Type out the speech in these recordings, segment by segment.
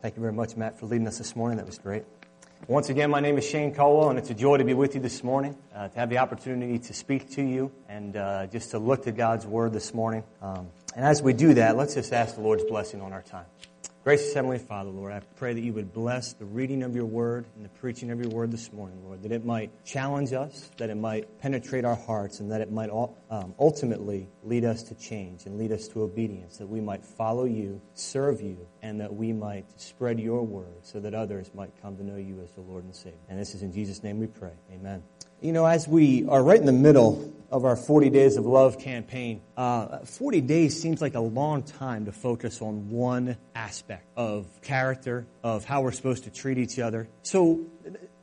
Thank you very much, Matt, for leading us this morning. That was great. Once again, my name is Shane Colwell, and it's a joy to be with you this morning, uh, to have the opportunity to speak to you and uh, just to look to God's Word this morning. Um, and as we do that, let's just ask the Lord's blessing on our time. Gracious Heavenly Father, Lord, I pray that you would bless the reading of your word and the preaching of your word this morning, Lord, that it might challenge us, that it might penetrate our hearts, and that it might um, ultimately lead us to change and lead us to obedience, that we might follow you, serve you, and that we might spread your word so that others might come to know you as the Lord and Savior. And this is in Jesus' name we pray. Amen. You know, as we are right in the middle of our 40 Days of Love campaign, uh, 40 days seems like a long time to focus on one aspect of character, of how we're supposed to treat each other. So,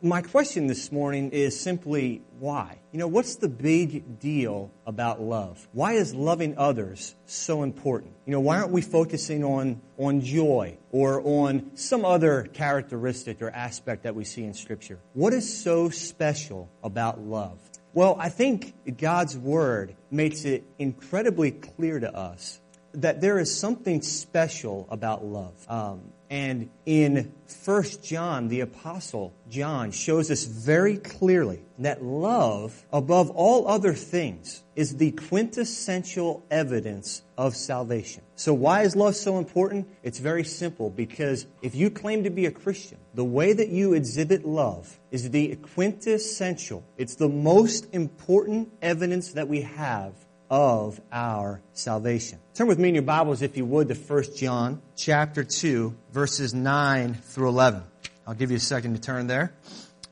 my question this morning is simply why? You know, what's the big deal about love? Why is loving others so important? You know, why aren't we focusing on, on joy or on some other characteristic or aspect that we see in Scripture? What is so special about love? Well, I think God's Word makes it incredibly clear to us that there is something special about love. Um, and in 1 John, the Apostle John shows us very clearly that love, above all other things, is the quintessential evidence of salvation. So why is love so important? It's very simple because if you claim to be a Christian, the way that you exhibit love is the quintessential, it's the most important evidence that we have of our salvation. Turn with me in your Bibles, if you would, to 1 John chapter 2, verses 9 through 11. I'll give you a second to turn there.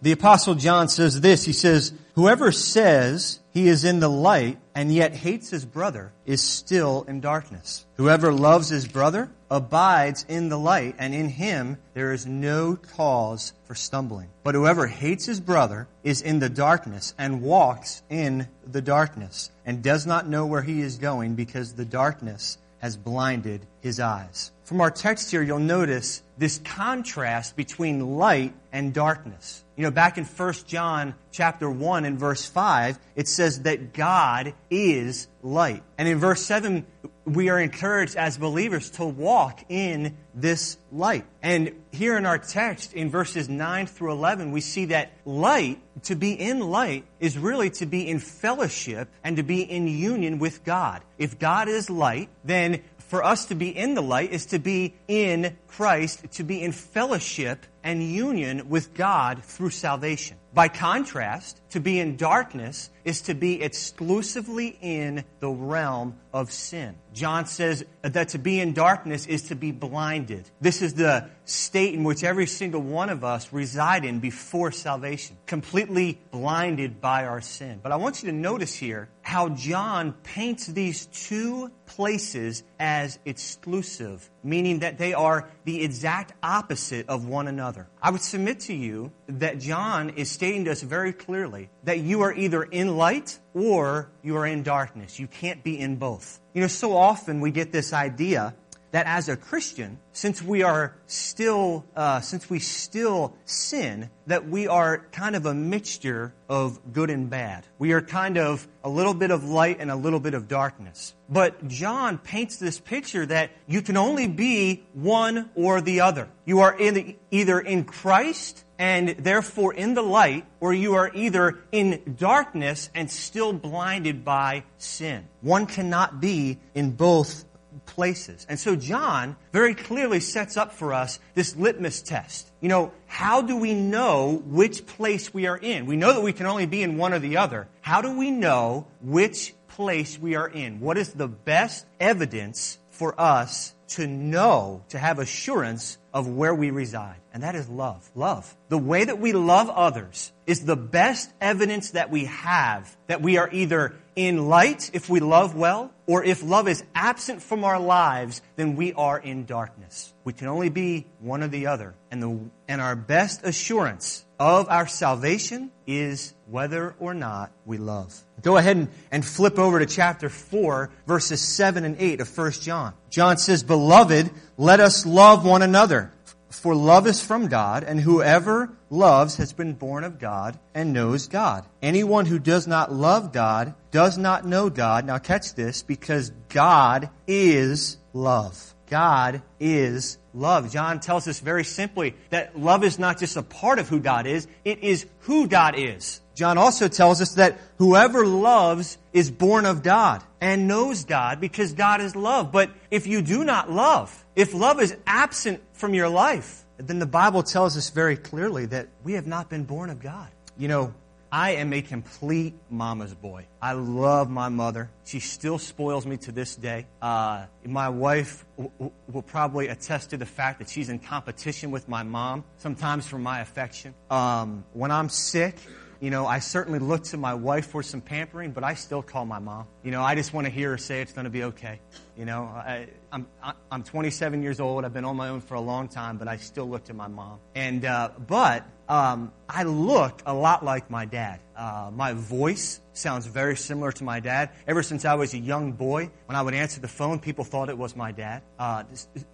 The apostle John says this. He says, whoever says he is in the light and yet hates his brother is still in darkness. Whoever loves his brother abides in the light and in him there is no cause for stumbling. But whoever hates his brother is in the darkness and walks in the darkness and does not know where he is going because the darkness has blinded his eyes. From our text here, you'll notice this contrast between light and darkness. You know, back in 1 John chapter 1 and verse 5, it says that God is light. And in verse 7, we are encouraged as believers to walk in this light. And here in our text, in verses 9 through 11, we see that light, to be in light, is really to be in fellowship and to be in union with God. If God is light, then for us to be in the light is to be in Christ, to be in fellowship and union with God through salvation. By contrast, to be in darkness is to be exclusively in the realm of sin. John says that to be in darkness is to be blinded. This is the state in which every single one of us reside in before salvation, completely blinded by our sin. But I want you to notice here how John paints these two places as exclusive, meaning that they are the exact opposite of one another. I would submit to you that John is stating to us very clearly that you are either in light or you are in darkness. You can't be in both. You know, so often we get this idea that as a Christian, since we are still, uh, since we still sin, that we are kind of a mixture of good and bad. We are kind of a little bit of light and a little bit of darkness. But John paints this picture that you can only be one or the other. You are in the, either in Christ and therefore in the light, or you are either in darkness and still blinded by sin. One cannot be in both places. And so John very clearly sets up for us this litmus test. You know, how do we know which place we are in? We know that we can only be in one or the other. How do we know which place we are in? What is the best evidence for us to know, to have assurance of where we reside? And that is love. Love. The way that we love others is the best evidence that we have that we are either in light if we love well, or if love is absent from our lives, then we are in darkness. We can only be one or the other. And, the, and our best assurance of our salvation is whether or not we love. Go ahead and, and flip over to chapter 4, verses 7 and 8 of 1 John. John says, Beloved, let us love one another. For love is from God, and whoever loves has been born of God and knows God. Anyone who does not love God does not know God. Now catch this, because God is love. God is love. John tells us very simply that love is not just a part of who God is, it is who God is. John also tells us that whoever loves is born of God and knows God because God is love. But if you do not love, if love is absent from your life, then the Bible tells us very clearly that we have not been born of God. You know, I am a complete mama's boy. I love my mother. She still spoils me to this day. Uh, my wife w- w- will probably attest to the fact that she's in competition with my mom, sometimes for my affection. Um, when I'm sick, you know, I certainly look to my wife for some pampering, but I still call my mom. You know, I just want to hear her say it's going to be okay. You know, I, I'm, I'm 27 years old. I've been on my own for a long time, but I still look to my mom. And, uh, but, um, I look a lot like my dad. Uh, my voice sounds very similar to my dad. Ever since I was a young boy, when I would answer the phone, people thought it was my dad. Uh,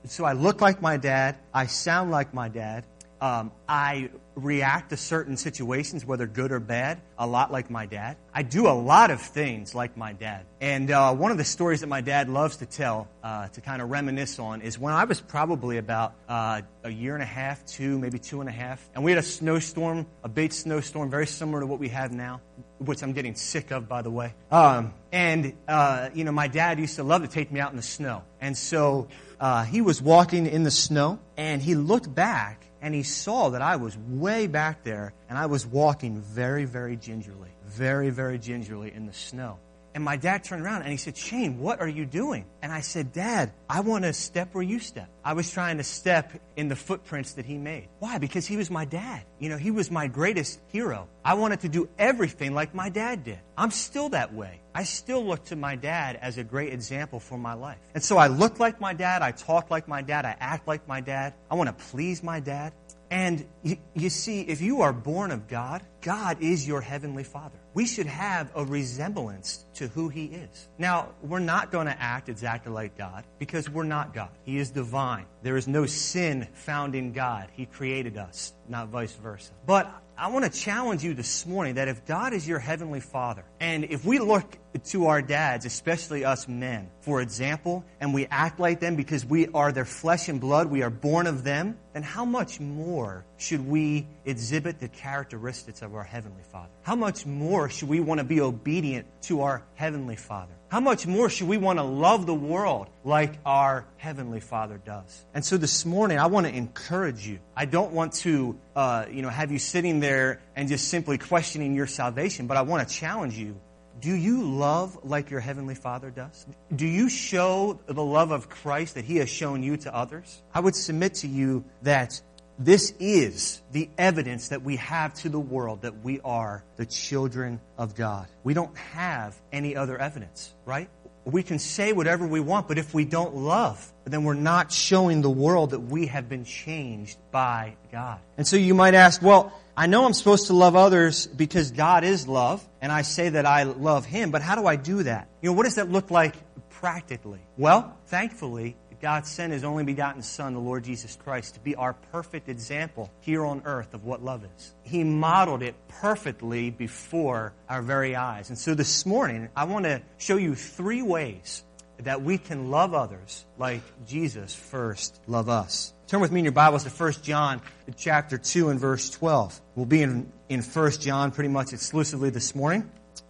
so I look like my dad. I sound like my dad. Um, I react to certain situations, whether good or bad, a lot like my dad. I do a lot of things like my dad. And uh, one of the stories that my dad loves to tell, uh, to kind of reminisce on, is when I was probably about uh, a year and a half, two, maybe two and a half, and we had a snowstorm, a big snowstorm, very similar to what we have now, which I'm getting sick of, by the way. Um, and, uh, you know, my dad used to love to take me out in the snow. And so uh, he was walking in the snow, and he looked back and he saw that I was way back there and I was walking very, very gingerly, very, very gingerly in the snow. And my dad turned around and he said, Shane, what are you doing? And I said, Dad, I want to step where you step. I was trying to step in the footprints that he made. Why? Because he was my dad. You know, he was my greatest hero. I wanted to do everything like my dad did. I'm still that way. I still look to my dad as a great example for my life. And so I look like my dad, I talk like my dad, I act like my dad. I want to please my dad. And you, you, see, if you are born of God, God is your heavenly Father. We should have a resemblance to who He is. Now, we're not going to act exactly like God because we're not God. He is divine. There is no sin found in God. He created us, not vice versa. But I want to challenge you this morning that if God is your heavenly Father, and if we look to our dads, especially us men, for example, and we act like them because we are their flesh and blood, we are born of them, then how much more should we exhibit the characteristics of our heavenly Father? How much more should we want to be obedient to our heavenly Father? How much more should we want to love the world like our Heavenly Father does? And so this morning, I want to encourage you. I don't want to, uh, you know, have you sitting there and just simply questioning your salvation, but I want to challenge you. Do you love like your Heavenly Father does? Do you show the love of Christ that He has shown you to others? I would submit to you that this is the evidence that we have to the world that we are the children of God. We don't have any other evidence, right? We can say whatever we want, but if we don't love, then we're not showing the world that we have been changed by God. And so you might ask, well, I know I'm supposed to love others because God is love, and I say that I love Him, but how do I do that? You know, what does that look like practically? Well, thankfully, God sent His only begotten Son, the Lord Jesus Christ, to be our perfect example here on earth of what love is. He modeled it perfectly before our very eyes. And so this morning, I want to show you three ways that we can love others like Jesus first loved us. Turn with me in your Bibles to 1 John chapter 2 and verse 12. We'll be in, in 1 John pretty much exclusively this morning.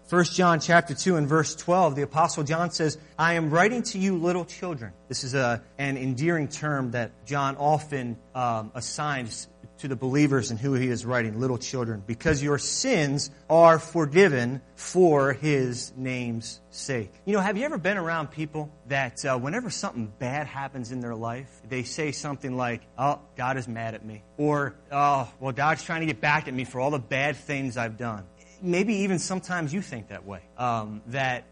1 John chapter 2 and verse 12, the apostle John says, I am writing to you little children. This is a, an endearing term that John often um, assigns to the believers and who he is writing, little children, because your sins are forgiven for his name's sake. You know, have you ever been around people that uh, whenever something bad happens in their life, they say something like, oh, God is mad at me. Or, oh, well, God's trying to get back at me for all the bad things I've done maybe even sometimes you think that way. Um, that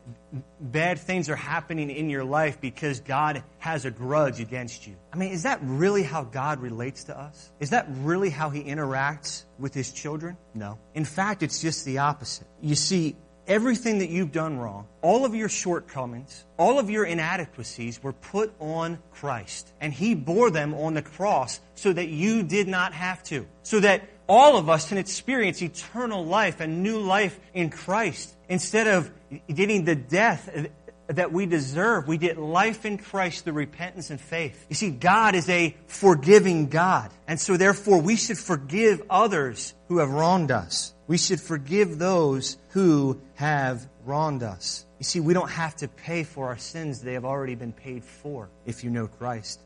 bad things are happening in your life because God has a grudge against you. I mean, is that really how God relates to us? Is that really how He interacts with His children? No. In fact, it's just the opposite. You see, everything that you've done wrong, all of your shortcomings, all of your inadequacies were put on Christ. And He bore them on the cross so that you did not have to. So that all of us can experience eternal life and new life in Christ instead of getting the death that we deserve. We get life in Christ through repentance and faith. You see, God is a forgiving God. And so therefore we should forgive others who have wronged us. We should forgive those who have wronged us. You see, we don't have to pay for our sins. They have already been paid for if you know Christ.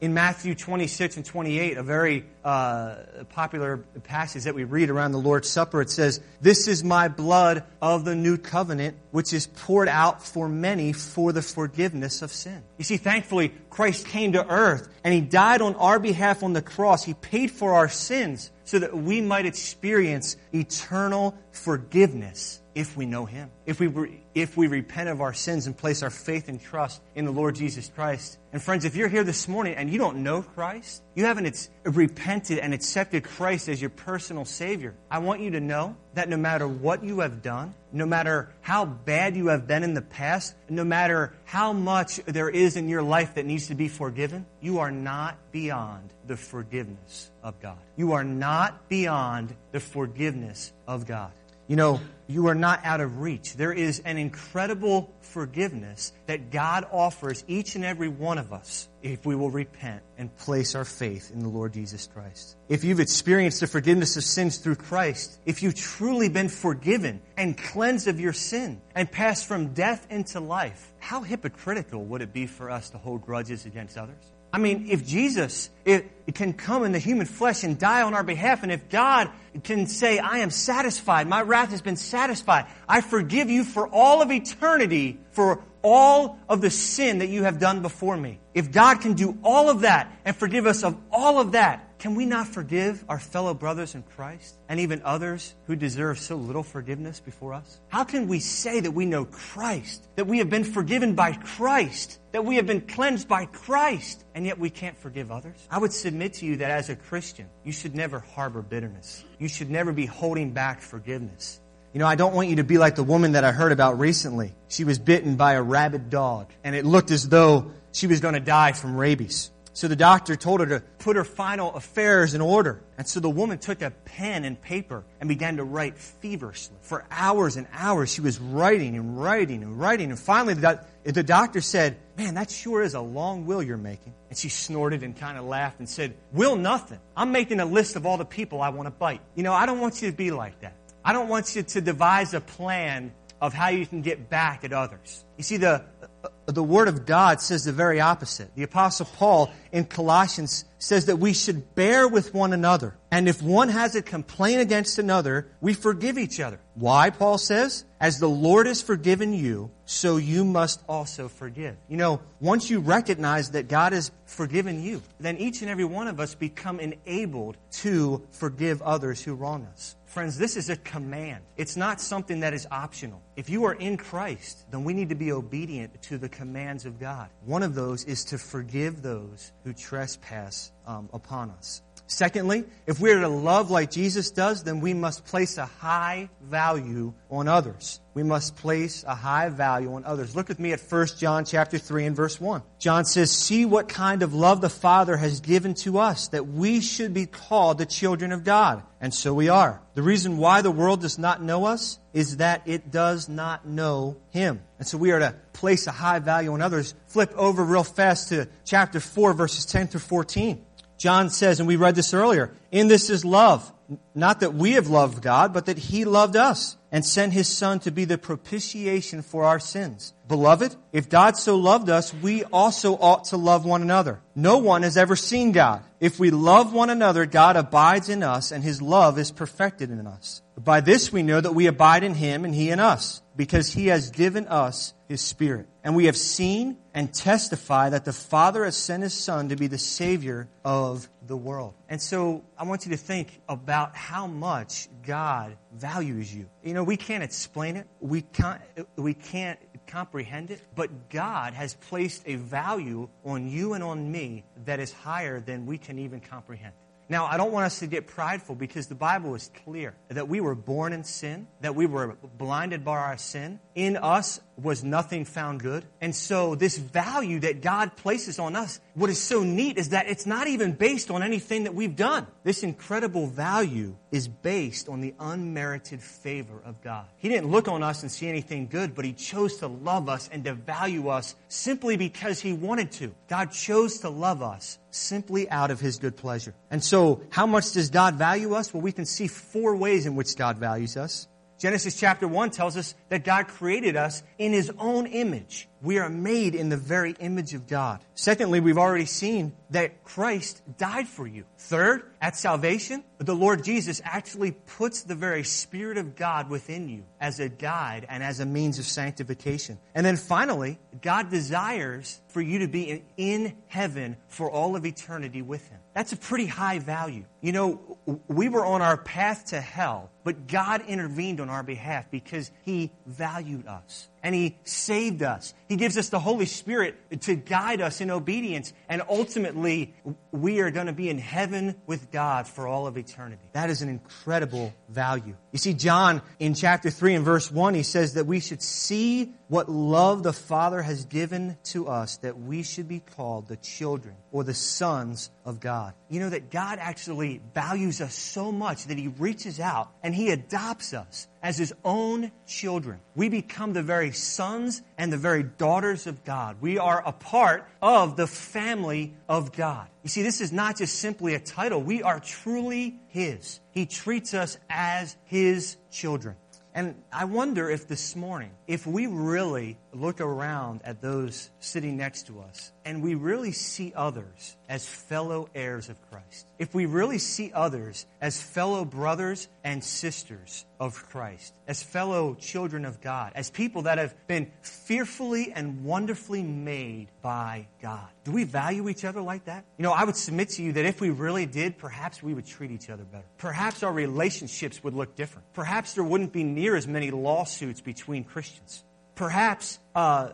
In Matthew 26 and 28, a very uh, popular passage that we read around the Lord's Supper, it says, This is my blood of the new covenant, which is poured out for many for the forgiveness of sin. You see, thankfully, Christ came to earth and He died on our behalf on the cross. He paid for our sins so that we might experience eternal forgiveness if we know Him. If we, if we repent of our sins and place our faith and trust in the Lord Jesus Christ. And friends, if you're here this morning and you don't know Christ, you haven't repented and accepted Christ as your personal Savior, I want you to know that no matter what you have done, no matter how bad you have been in the past, no matter how much there is in your life that needs to be forgiven, you are not beyond the forgiveness of God. You are not beyond the forgiveness of God. You know, you are not out of reach. There is an incredible forgiveness that God offers each and every one of us if we will repent and place our faith in the Lord Jesus Christ. If you've experienced the forgiveness of sins through Christ, if you've truly been forgiven and cleansed of your sin and passed from death into life, how hypocritical would it be for us to hold grudges against others? I mean, if Jesus it, it can come in the human flesh and die on our behalf, and if God can say, I am satisfied, my wrath has been satisfied, I forgive you for all of eternity for all of the sin that you have done before me. If God can do all of that and forgive us of all of that, can we not forgive our fellow brothers in Christ and even others who deserve so little forgiveness before us? How can we say that we know Christ, that we have been forgiven by Christ, that we have been cleansed by Christ, and yet we can't forgive others? I would submit to you that as a Christian, you should never harbor bitterness. You should never be holding back forgiveness. You know, I don't want you to be like the woman that I heard about recently. She was bitten by a rabid dog, and it looked as though she was going to die from rabies. So the doctor told her to put her final affairs in order. And so the woman took a pen and paper and began to write feverishly. For hours and hours, she was writing and writing and writing. And finally, the, the doctor said, Man, that sure is a long will you're making. And she snorted and kind of laughed and said, Will nothing. I'm making a list of all the people I want to bite. You know, I don't want you to be like that. I don't want you to devise a plan of how you can get back at others. You see, the, uh, the Word of God says the very opposite. The Apostle Paul in Colossians says that we should bear with one another. And if one has a complaint against another, we forgive each other. Why, Paul says? As the Lord has forgiven you, so you must also forgive. You know, once you recognize that God has forgiven you, then each and every one of us become enabled to forgive others who wrong us. Friends, this is a command. It's not something that is optional. If you are in Christ, then we need to be obedient to the commands of God. One of those is to forgive those who trespass um, upon us. Secondly, if we are to love like Jesus does, then we must place a high value on others. We must place a high value on others. Look with me at 1 John chapter 3 and verse 1. John says, See what kind of love the Father has given to us, that we should be called the children of God. And so we are. The reason why the world does not know us is that it does not know Him. And so we are to place a high value on others. Flip over real fast to chapter 4, verses 10 through 14. John says, and we read this earlier, in this is love. Not that we have loved God, but that He loved us and sent His Son to be the propitiation for our sins. Beloved, if God so loved us, we also ought to love one another. No one has ever seen God. If we love one another, God abides in us and His love is perfected in us. By this we know that we abide in Him and He in us, because He has given us His Spirit. And we have seen and testify that the Father has sent His Son to be the Savior of the world. And so I want you to think about how much God values you. You know, we can't explain it. We can't, we can't comprehend it, but God has placed a value on you and on me that is higher than we can even comprehend. Now, I don't want us to get prideful because the Bible is clear that we were born in sin, that we were blinded by our sin. In us, was nothing found good. And so this value that God places on us, what is so neat is that it's not even based on anything that we've done. This incredible value is based on the unmerited favor of God. He didn't look on us and see anything good, but He chose to love us and to value us simply because He wanted to. God chose to love us simply out of His good pleasure. And so, how much does God value us? Well, we can see four ways in which God values us. Genesis chapter 1 tells us that God created us in His own image. We are made in the very image of God. Secondly, we've already seen that Christ died for you. Third, at salvation, the Lord Jesus actually puts the very Spirit of God within you as a guide and as a means of sanctification. And then finally, God desires for you to be in heaven for all of eternity with Him. That's a pretty high value. You know, we were on our path to hell, but God intervened on our behalf because He valued us and He saved us. He gives us the Holy Spirit to guide us in obedience, and ultimately, we are going to be in heaven with God for all of eternity. That is an incredible value. You see, John in chapter 3 and verse 1, he says that we should see what love the Father has given to us, that we should be called the children or the sons of God. You know that God actually values us so much that He reaches out and He adopts us as his own children. We become the very sons and the very daughters of God. We are a part of the family of God. You see, this is not just simply a title. We are truly his. He treats us as his children. And I wonder if this morning, if we really look around at those sitting next to us and we really see others as fellow heirs of Christ, if we really see others as fellow brothers and sisters of Christ, as fellow children of God, as people that have been fearfully and wonderfully made by God, do we value each other like that? You know, I would submit to you that if we really did, perhaps we would treat each other better. Perhaps our relationships would look different. Perhaps there wouldn't be near as many lawsuits between Christians. Perhaps uh,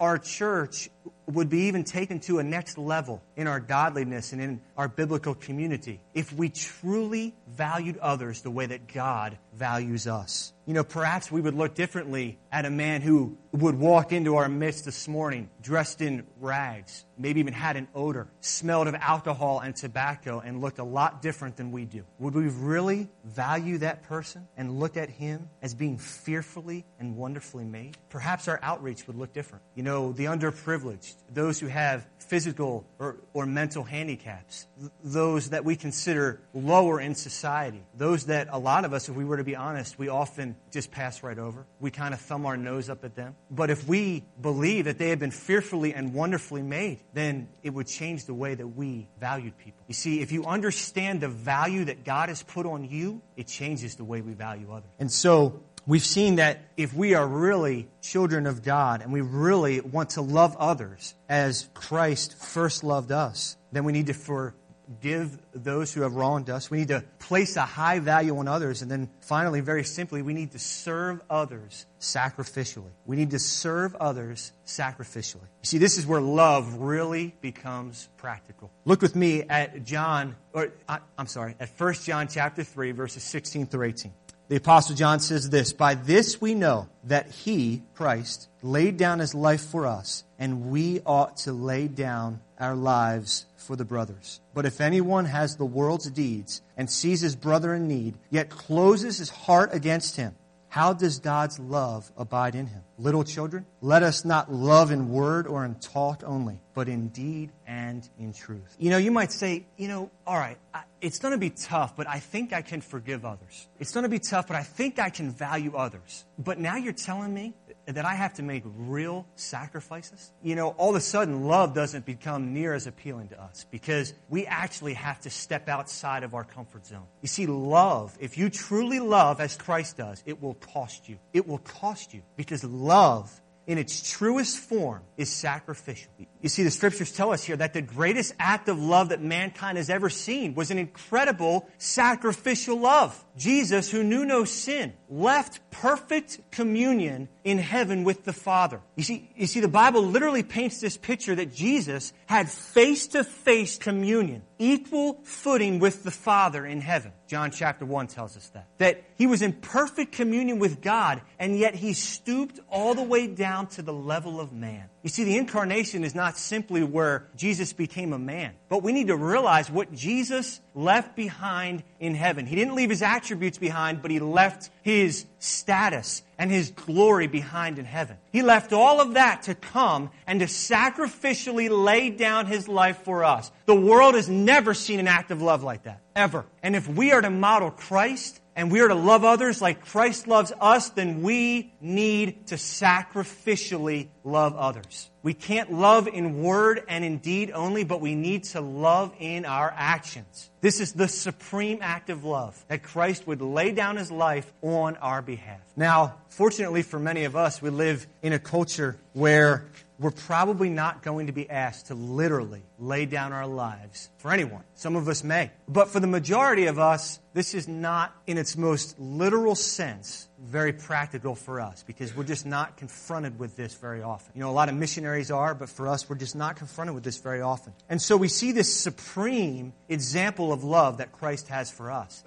our church would be even taken to a next level in our godliness and in our biblical community if we truly valued others the way that God values us. You know, perhaps we would look differently at a man who would walk into our midst this morning dressed in rags, maybe even had an odor, smelled of alcohol and tobacco, and looked a lot different than we do. Would we really value that person and look at him as being fearfully and wonderfully made? Perhaps our outreach would look different. You know, the underprivileged, those who have physical or, or mental handicaps, those that we consider lower in society, those that a lot of us, if we were to be honest, we often just pass right over. We kind of thumb our nose up at them. But if we believe that they have been fearfully and wonderfully made, then it would change the way that we valued people. You see, if you understand the value that God has put on you, it changes the way we value others. And so, we've seen that if we are really children of God and we really want to love others as Christ first loved us, then we need to forgive those who have wronged us. We need to place a high value on others. And then finally, very simply, we need to serve others sacrificially. We need to serve others sacrificially. You see, this is where love really becomes practical. Look with me at John, or I, am sorry, at 1 John chapter 3, verses 16 through 18. The Apostle John says this By this we know that he, Christ, laid down his life for us, and we ought to lay down our lives for the brothers. But if anyone has the world's deeds and sees his brother in need, yet closes his heart against him, how does God's love abide in him? Little children, let us not love in word or in talk only, but in deed and in truth. You know, you might say, you know, all right, I, it's going to be tough, but I think I can forgive others. It's going to be tough, but I think I can value others. But now you're telling me that I have to make real sacrifices, you know, all of a sudden love doesn't become near as appealing to us because we actually have to step outside of our comfort zone. You see, love, if you truly love as Christ does, it will cost you. It will cost you because love in its truest form is sacrificial. You see, the scriptures tell us here that the greatest act of love that mankind has ever seen was an incredible sacrificial love. Jesus, who knew no sin, left perfect communion in heaven with the Father. You see, you see, the Bible literally paints this picture that Jesus had face to face communion, equal footing with the Father in heaven. John chapter 1 tells us that. That he was in perfect communion with God, and yet he stooped all the way down to the level of man. You see, the incarnation is not simply where Jesus became a man, but we need to realize what Jesus left behind in heaven. He didn't leave his attributes behind, but he left his status and his glory behind in heaven. He left all of that to come and to sacrificially lay down his life for us. The world has never seen an act of love like that, ever. And if we are to model Christ, and we are to love others like Christ loves us, then we need to sacrificially love others. We can't love in word and in deed only, but we need to love in our actions. This is the supreme act of love that Christ would lay down his life on our behalf. Now, fortunately for many of us, we live in a culture where we're probably not going to be asked to literally lay down our lives for anyone. Some of us may. But for the majority of us, this is not, in its most literal sense, very practical for us because we're just not confronted with this very often. You know, a lot of missionaries are, but for us, we're just not confronted with this very often. And so we see this supreme example of love that Christ has for us.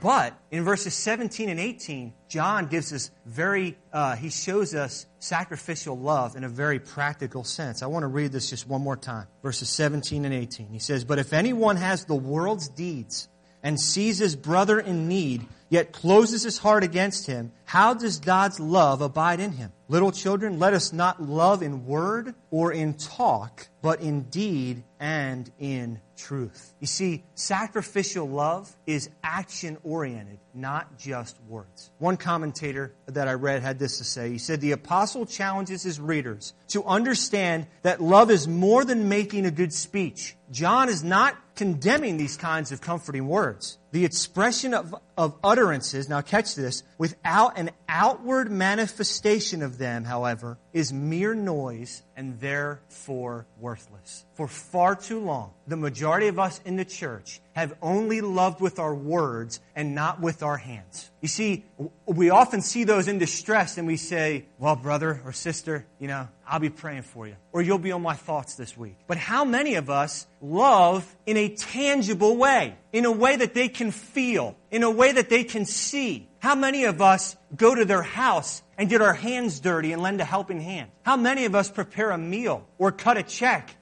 But in verses 17 and 18, John gives us very, uh, he shows us sacrificial love in a very practical sense. I want to read this just one more time. Verses 17 and 18. He says, But if anyone has the world's deeds and sees his brother in need, yet closes his heart against him, how does God's love abide in him? Little children, let us not love in word or in talk, but in deed and in truth. You see, sacrificial love is action oriented, not just words. One commentator that I read had this to say. He said, The apostle challenges his readers to understand that love is more than making a good speech. John is not condemning these kinds of comforting words. The expression of, of utterances, now catch this, without an outward manifestation of them, however, is mere noise and therefore worthless. For far too long, the majority of us in the church have only loved with our words and not with our hands. You see, we often see those in distress and we say, well, brother or sister, you know, I'll be praying for you. Or you'll be on my thoughts this week. But how many of us love in a tangible way? In a way that they can feel? In a way that they can see? How many of us go to their house and get our hands dirty and lend a helping hand? How many of us prepare a meal or cut a check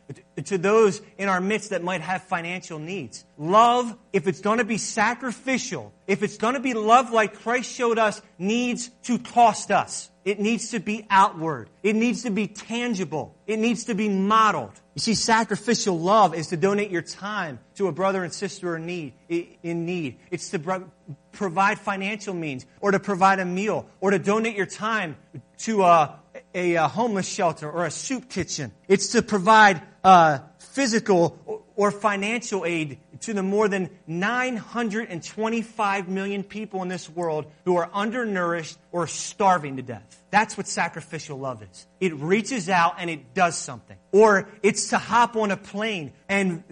to those in our midst that might have financial needs? Love, if it's going to be sacrificial, if it's going to be love like Christ showed us, needs to cost us. It needs to be outward. It needs to be tangible. It needs to be modeled. You see, sacrificial love is to donate your time to a brother and sister in need. In need. It's to provide financial means, or to provide a meal, or to donate your time to a, a, a homeless shelter or a soup kitchen. It's to provide uh, physical or financial aid to the more than 925 million people in this world who are undernourished or starving to death. That's what sacrificial love is. It reaches out and it does something. Or it's to hop on a plane and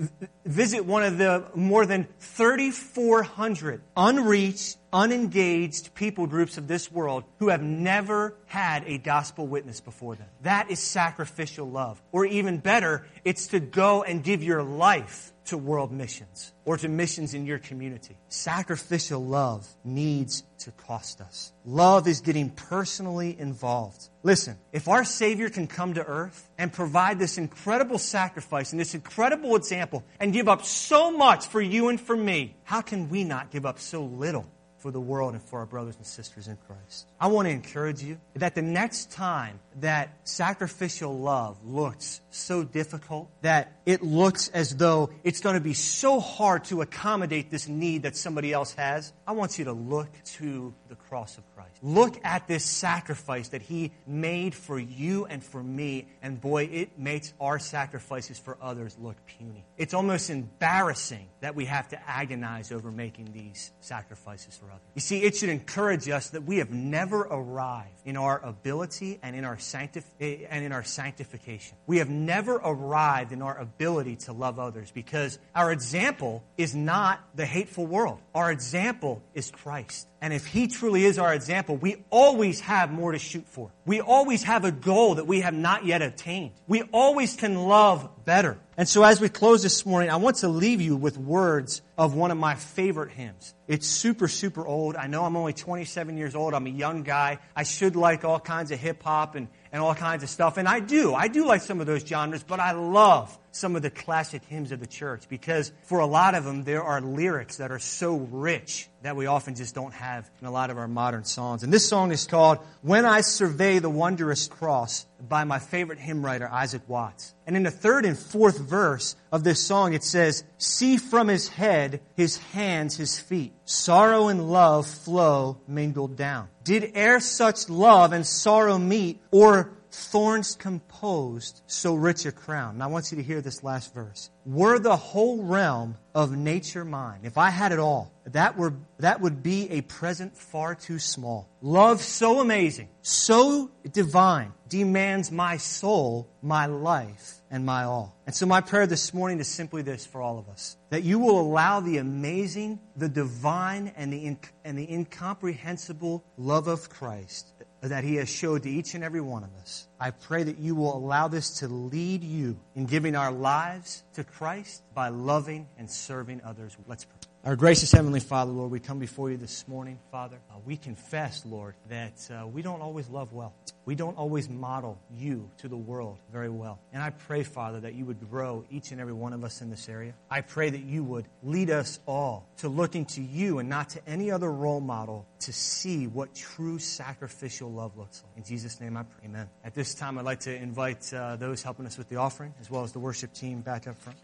visit one of the more than 3,400 unreached, unengaged people groups of this world who have never had a gospel witness before them. That is sacrificial love. Or even better, it's to go and give your life to world missions or to missions in your community. Sacrificial love needs to cost us. Love is getting personally involved. Listen, if our Savior can come to earth and provide this incredible sacrifice and this incredible example and give up so much for you and for me, how can we not give up so little for the world and for our brothers and sisters in Christ. I want to encourage you that the next time that sacrificial love looks so difficult, that it looks as though it's going to be so hard to accommodate this need that somebody else has, I want you to look to the cross of Christ. Look at this sacrifice that He made for you and for me, and boy, it makes our sacrifices for others look puny. It's almost embarrassing that we have to agonize over making these sacrifices for others. You see, it should encourage us that we have never arrived in our ability and in our sanctif- eh, and in our sanctification. We have never arrived in our ability to love others because our example is not the hateful world. Our example is Christ. And if He truly is our example, we always have more to shoot for. We always have a goal that we have not yet attained. We always can love better. And so as we close this morning, I want to leave you with words of one of my favorite hymns. It's super, super old. I know I'm only 27 years old. I'm a young guy. I should like all kinds of hip hop and, and all kinds of stuff. And I do. I do like some of those genres, but I love some of the classic hymns of the church because for a lot of them, there are lyrics that are so rich that we often just don't have in a lot of our modern songs. And this song is called When I Survey the Wondrous Cross by my favorite hymn writer, Isaac Watts. And in the third and fourth verse of this song, it says, See from his head, his hands, his feet. Sorrow and love flow mingled down. Did e'er such love and sorrow meet, or thorns composed so rich a crown. And I want you to hear this last verse. Were the whole realm of nature mine, if I had it all, that were that would be a present far too small. Love so amazing, so divine, demands my soul, my life, and my all. And so my prayer this morning is simply this for all of us. That you will allow the amazing, the divine, and the, in, and the incomprehensible love of Christ that He has showed to each and every one of us. I pray that you will allow this to lead you in giving our lives to Christ by loving and serving others. Let's pray. Our gracious Heavenly Father, Lord, we come before you this morning, Father. Uh, we confess, Lord, that uh, we don't always love well. We don't always model you to the world very well. And I pray, Father, that you would grow each and every one of us in this area. I pray that you would lead us all to looking to you and not to any other role model to see what true sacrificial love looks like. In Jesus' name I pray. Amen. At this time, I'd like to invite uh, those helping us with the offering as well as the worship team back up front.